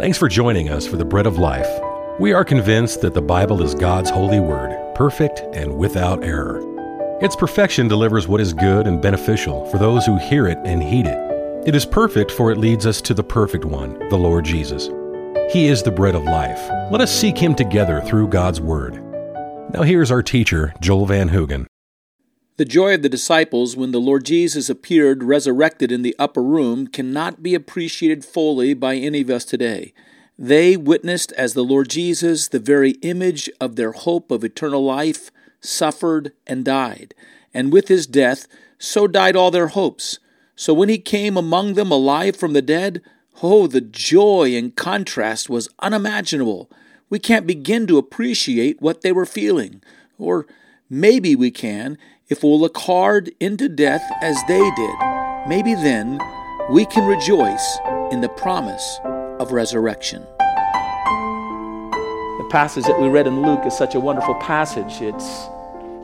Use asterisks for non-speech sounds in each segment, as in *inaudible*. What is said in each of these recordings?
Thanks for joining us for the Bread of Life. We are convinced that the Bible is God's holy word, perfect and without error. Its perfection delivers what is good and beneficial for those who hear it and heed it. It is perfect, for it leads us to the perfect one, the Lord Jesus. He is the bread of life. Let us seek him together through God's word. Now, here's our teacher, Joel Van Hoogen. The joy of the disciples when the Lord Jesus appeared resurrected in the upper room cannot be appreciated fully by any of us today. They witnessed as the Lord Jesus, the very image of their hope of eternal life, suffered and died. And with his death, so died all their hopes. So when he came among them alive from the dead, oh, the joy and contrast was unimaginable. We can't begin to appreciate what they were feeling. Or maybe we can if we'll look hard into death as they did, maybe then we can rejoice in the promise of resurrection. The passage that we read in Luke is such a wonderful passage. It's,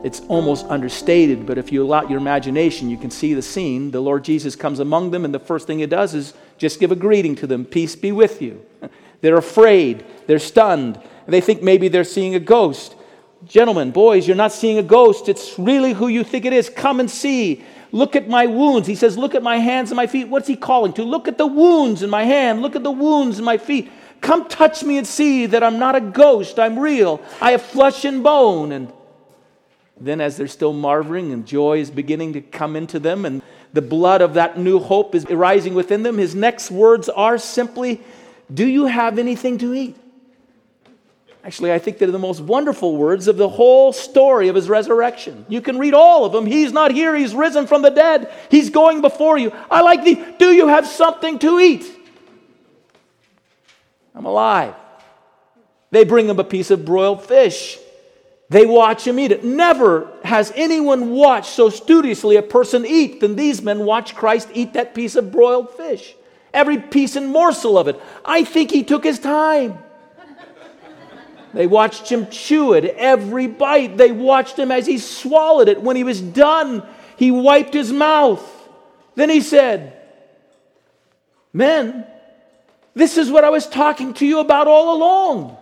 it's almost understated, but if you allow your imagination, you can see the scene. The Lord Jesus comes among them, and the first thing he does is just give a greeting to them Peace be with you. *laughs* They're afraid, they're stunned, they think maybe they're seeing a ghost. Gentlemen, boys, you're not seeing a ghost. It's really who you think it is. Come and see. Look at my wounds. He says, Look at my hands and my feet. What's he calling to? Look at the wounds in my hand. Look at the wounds in my feet. Come touch me and see that I'm not a ghost. I'm real. I have flesh and bone. And then, as they're still marveling and joy is beginning to come into them and the blood of that new hope is rising within them, his next words are simply, Do you have anything to eat? Actually, I think they're the most wonderful words of the whole story of his resurrection. You can read all of them. He's not here, he's risen from the dead, he's going before you. I like the do you have something to eat? I'm alive. They bring him a piece of broiled fish. They watch him eat it. Never has anyone watched so studiously a person eat than these men watch Christ eat that piece of broiled fish. Every piece and morsel of it. I think he took his time. They watched him chew it every bite. They watched him as he swallowed it. When he was done, he wiped his mouth. Then he said, Men, this is what I was talking to you about all along.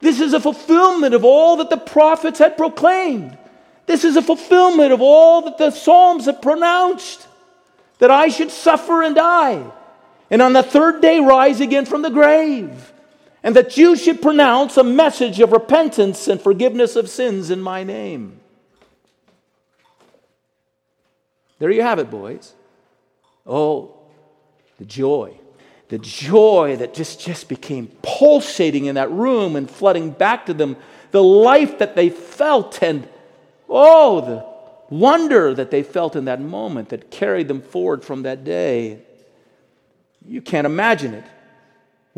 This is a fulfillment of all that the prophets had proclaimed. This is a fulfillment of all that the Psalms have pronounced that I should suffer and die, and on the third day rise again from the grave and that you should pronounce a message of repentance and forgiveness of sins in my name. There you have it, boys. Oh, the joy. The joy that just, just became pulsating in that room and flooding back to them. The life that they felt, and oh, the wonder that they felt in that moment that carried them forward from that day. You can't imagine it.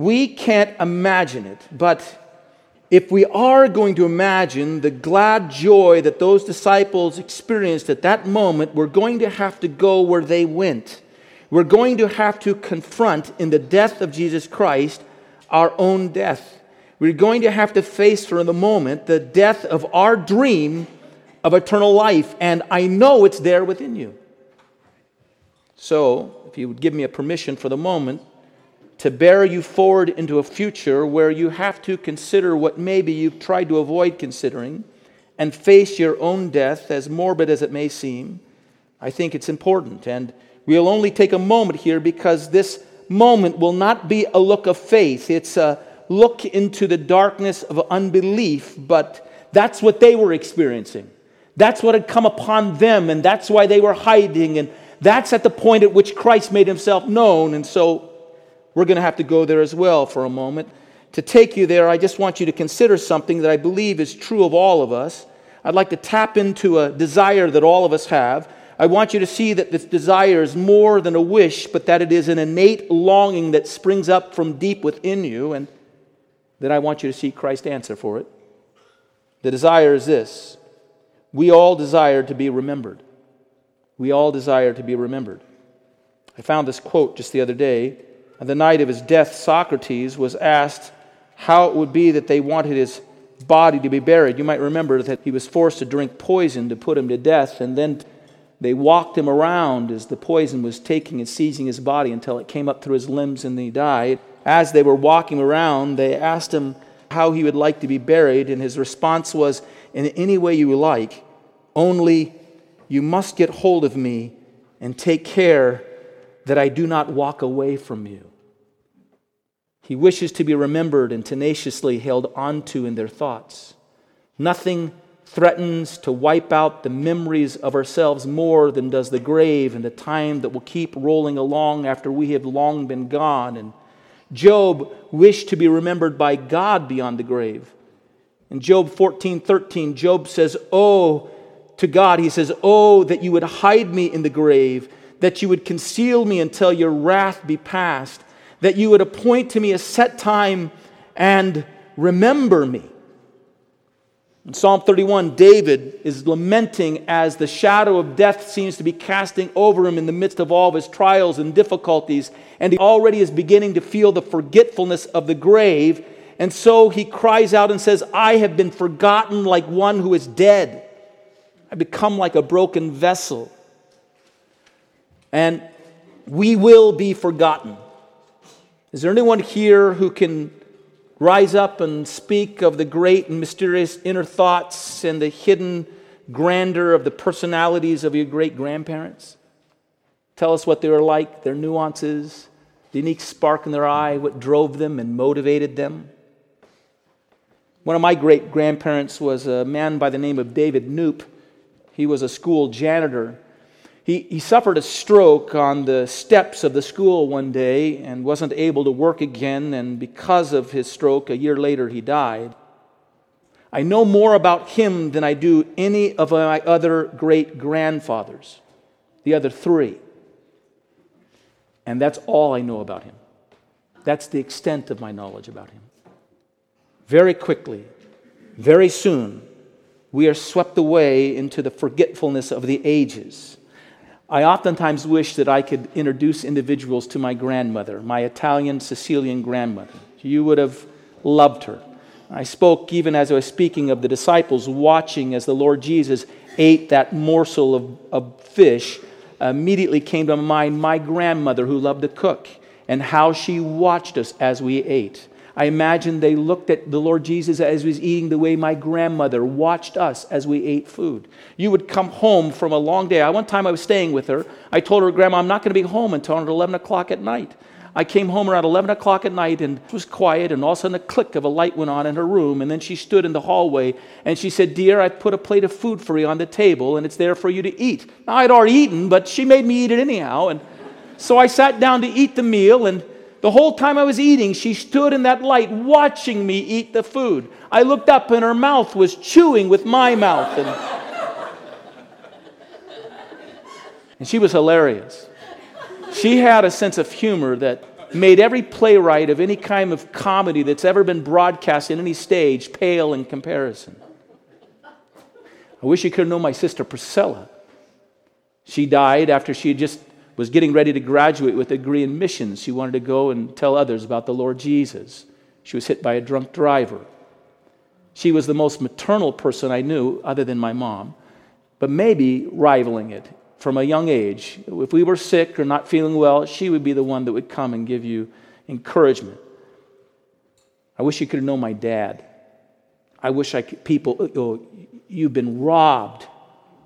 We can't imagine it, but if we are going to imagine the glad joy that those disciples experienced at that moment, we're going to have to go where they went. We're going to have to confront in the death of Jesus Christ our own death. We're going to have to face for the moment the death of our dream of eternal life, and I know it's there within you. So, if you would give me a permission for the moment, to bear you forward into a future where you have to consider what maybe you've tried to avoid considering and face your own death, as morbid as it may seem, I think it's important. And we'll only take a moment here because this moment will not be a look of faith. It's a look into the darkness of unbelief, but that's what they were experiencing. That's what had come upon them, and that's why they were hiding. And that's at the point at which Christ made himself known. And so we're going to have to go there as well for a moment. To take you there, I just want you to consider something that I believe is true of all of us. I'd like to tap into a desire that all of us have. I want you to see that this desire is more than a wish, but that it is an innate longing that springs up from deep within you, and that I want you to see Christ answer for it. The desire is this we all desire to be remembered. We all desire to be remembered. I found this quote just the other day on the night of his death, Socrates was asked how it would be that they wanted his body to be buried. You might remember that he was forced to drink poison to put him to death, and then they walked him around as the poison was taking and seizing his body until it came up through his limbs and he died. as they were walking around, they asked him how he would like to be buried, and his response was, In any way you like, only you must get hold of me and take care that I do not walk away from you. He wishes to be remembered and tenaciously held onto in their thoughts. Nothing threatens to wipe out the memories of ourselves more than does the grave and the time that will keep rolling along after we have long been gone. And Job wished to be remembered by God beyond the grave. In Job 14 13, Job says, Oh, to God, he says, Oh, that you would hide me in the grave, that you would conceal me until your wrath be past, that you would appoint to me a set time and remember me. In Psalm 31, David is lamenting as the shadow of death seems to be casting over him in the midst of all of his trials and difficulties, and he already is beginning to feel the forgetfulness of the grave. And so he cries out and says, I have been forgotten like one who is dead. I become like a broken vessel. And we will be forgotten. Is there anyone here who can rise up and speak of the great and mysterious inner thoughts and the hidden grandeur of the personalities of your great grandparents? Tell us what they were like, their nuances, the unique spark in their eye, what drove them and motivated them. One of my great grandparents was a man by the name of David Noop. He was a school janitor he, he suffered a stroke on the steps of the school one day and wasn't able to work again, and because of his stroke, a year later he died. I know more about him than I do any of my other great grandfathers, the other three. And that's all I know about him. That's the extent of my knowledge about him. Very quickly, very soon, we are swept away into the forgetfulness of the ages. I oftentimes wish that I could introduce individuals to my grandmother, my Italian Sicilian grandmother. You would have loved her. I spoke even as I was speaking of the disciples watching as the Lord Jesus ate that morsel of, of fish. Immediately came to mind my grandmother who loved to cook and how she watched us as we ate. I imagine they looked at the Lord Jesus as he was eating the way my grandmother watched us as we ate food. You would come home from a long day. I, one time I was staying with her. I told her, Grandma, I'm not going to be home until 11 o'clock at night. I came home around 11 o'clock at night and it was quiet, and all of a sudden a click of a light went on in her room. And then she stood in the hallway and she said, Dear, I put a plate of food for you on the table and it's there for you to eat. Now, I'd already eaten, but she made me eat it anyhow. And so I sat down to eat the meal, and the whole time I was eating, she stood in that light watching me eat the food. I looked up and her mouth was chewing with my mouth. And, and she was hilarious. She had a sense of humor that made every playwright of any kind of comedy that's ever been broadcast in any stage pale in comparison. I wish you could have known my sister Priscilla. She died after she had just was getting ready to graduate with a degree in missions. She wanted to go and tell others about the Lord Jesus. She was hit by a drunk driver. She was the most maternal person I knew, other than my mom, but maybe rivaling it from a young age. If we were sick or not feeling well, she would be the one that would come and give you encouragement. I wish you could have known my dad. I wish I could, people, oh, you've been robbed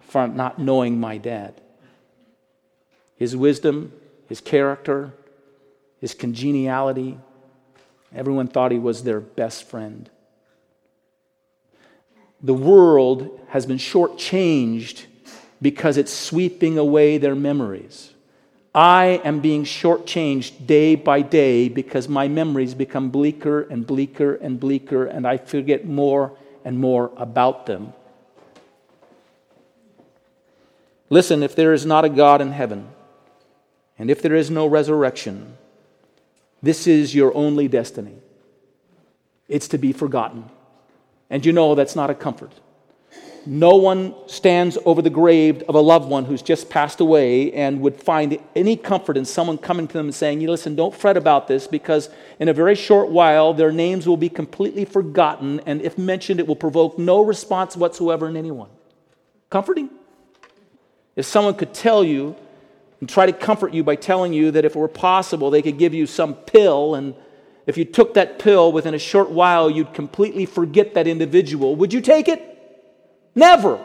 from not knowing my dad his wisdom, his character, his congeniality. Everyone thought he was their best friend. The world has been shortchanged because it's sweeping away their memories. I am being shortchanged day by day because my memories become bleaker and bleaker and bleaker, and I forget more and more about them. Listen, if there is not a God in heaven, and if there is no resurrection, this is your only destiny. It's to be forgotten. And you know that's not a comfort. No one stands over the grave of a loved one who's just passed away and would find any comfort in someone coming to them and saying, Listen, don't fret about this because in a very short while their names will be completely forgotten, and if mentioned, it will provoke no response whatsoever in anyone. Comforting? If someone could tell you and try to comfort you by telling you that if it were possible, they could give you some pill and if you took that pill within a short while, you'd completely forget that individual. Would you take it? Never.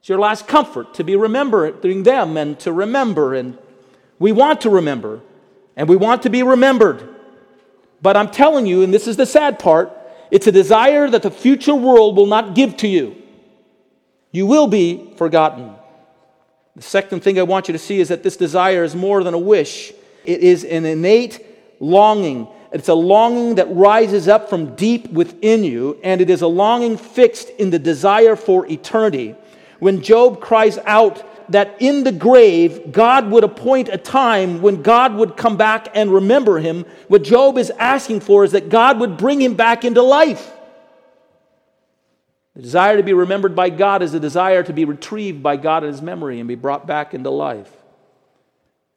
It's your last comfort to be remembering them and to remember. And we want to remember and we want to be remembered. But I'm telling you, and this is the sad part, it's a desire that the future world will not give to you. You will be forgotten. The second thing I want you to see is that this desire is more than a wish, it is an innate longing. It's a longing that rises up from deep within you, and it is a longing fixed in the desire for eternity. When Job cries out that in the grave, God would appoint a time when God would come back and remember him, what Job is asking for is that God would bring him back into life. The desire to be remembered by God is a desire to be retrieved by God in his memory and be brought back into life.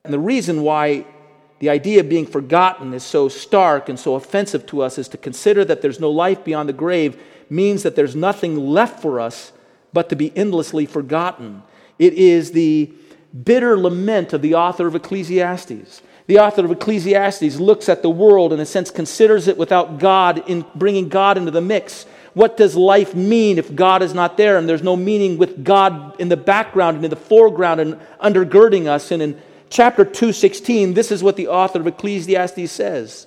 And the reason why the idea of being forgotten is so stark and so offensive to us is to consider that there's no life beyond the grave means that there's nothing left for us but to be endlessly forgotten. It is the bitter lament of the author of Ecclesiastes. The author of Ecclesiastes looks at the world, in a sense, considers it without God in bringing God into the mix. What does life mean if God is not there and there's no meaning with God in the background and in the foreground and undergirding us? And in chapter 216, this is what the author of Ecclesiastes says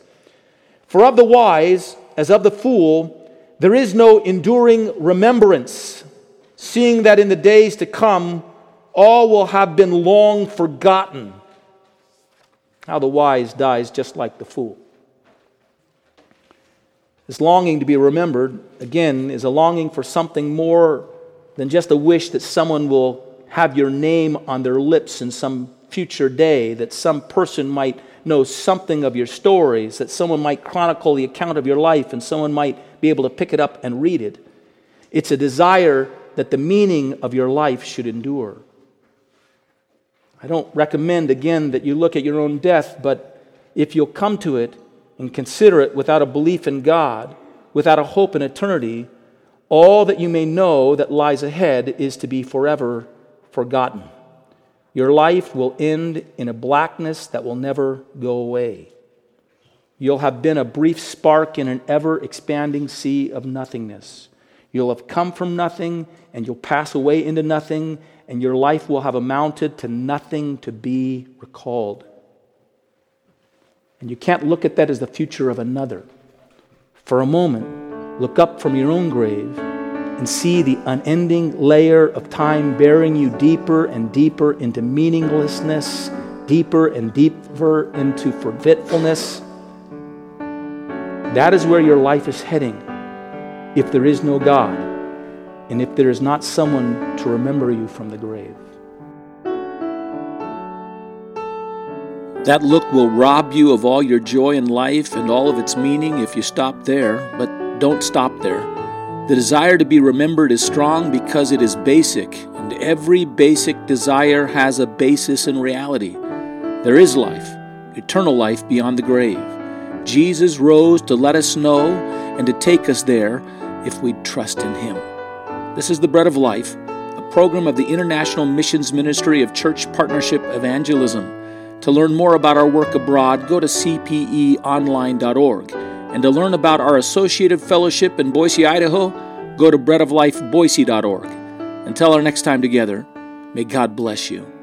For of the wise, as of the fool, there is no enduring remembrance, seeing that in the days to come all will have been long forgotten. How the wise dies just like the fool. This longing to be remembered, again, is a longing for something more than just a wish that someone will have your name on their lips in some future day, that some person might know something of your stories, that someone might chronicle the account of your life, and someone might be able to pick it up and read it. It's a desire that the meaning of your life should endure. I don't recommend, again, that you look at your own death, but if you'll come to it, and consider it without a belief in God, without a hope in eternity, all that you may know that lies ahead is to be forever forgotten. Your life will end in a blackness that will never go away. You'll have been a brief spark in an ever expanding sea of nothingness. You'll have come from nothing and you'll pass away into nothing, and your life will have amounted to nothing to be recalled. And you can't look at that as the future of another. For a moment, look up from your own grave and see the unending layer of time bearing you deeper and deeper into meaninglessness, deeper and deeper into forgetfulness. That is where your life is heading if there is no God and if there is not someone to remember you from the grave. That look will rob you of all your joy in life and all of its meaning if you stop there, but don't stop there. The desire to be remembered is strong because it is basic, and every basic desire has a basis in reality. There is life, eternal life beyond the grave. Jesus rose to let us know and to take us there if we trust in Him. This is the Bread of Life, a program of the International Missions Ministry of Church Partnership Evangelism. To learn more about our work abroad, go to cpeonline.org. And to learn about our associated fellowship in Boise, Idaho, go to breadoflifeboise.org. Until our next time together, may God bless you.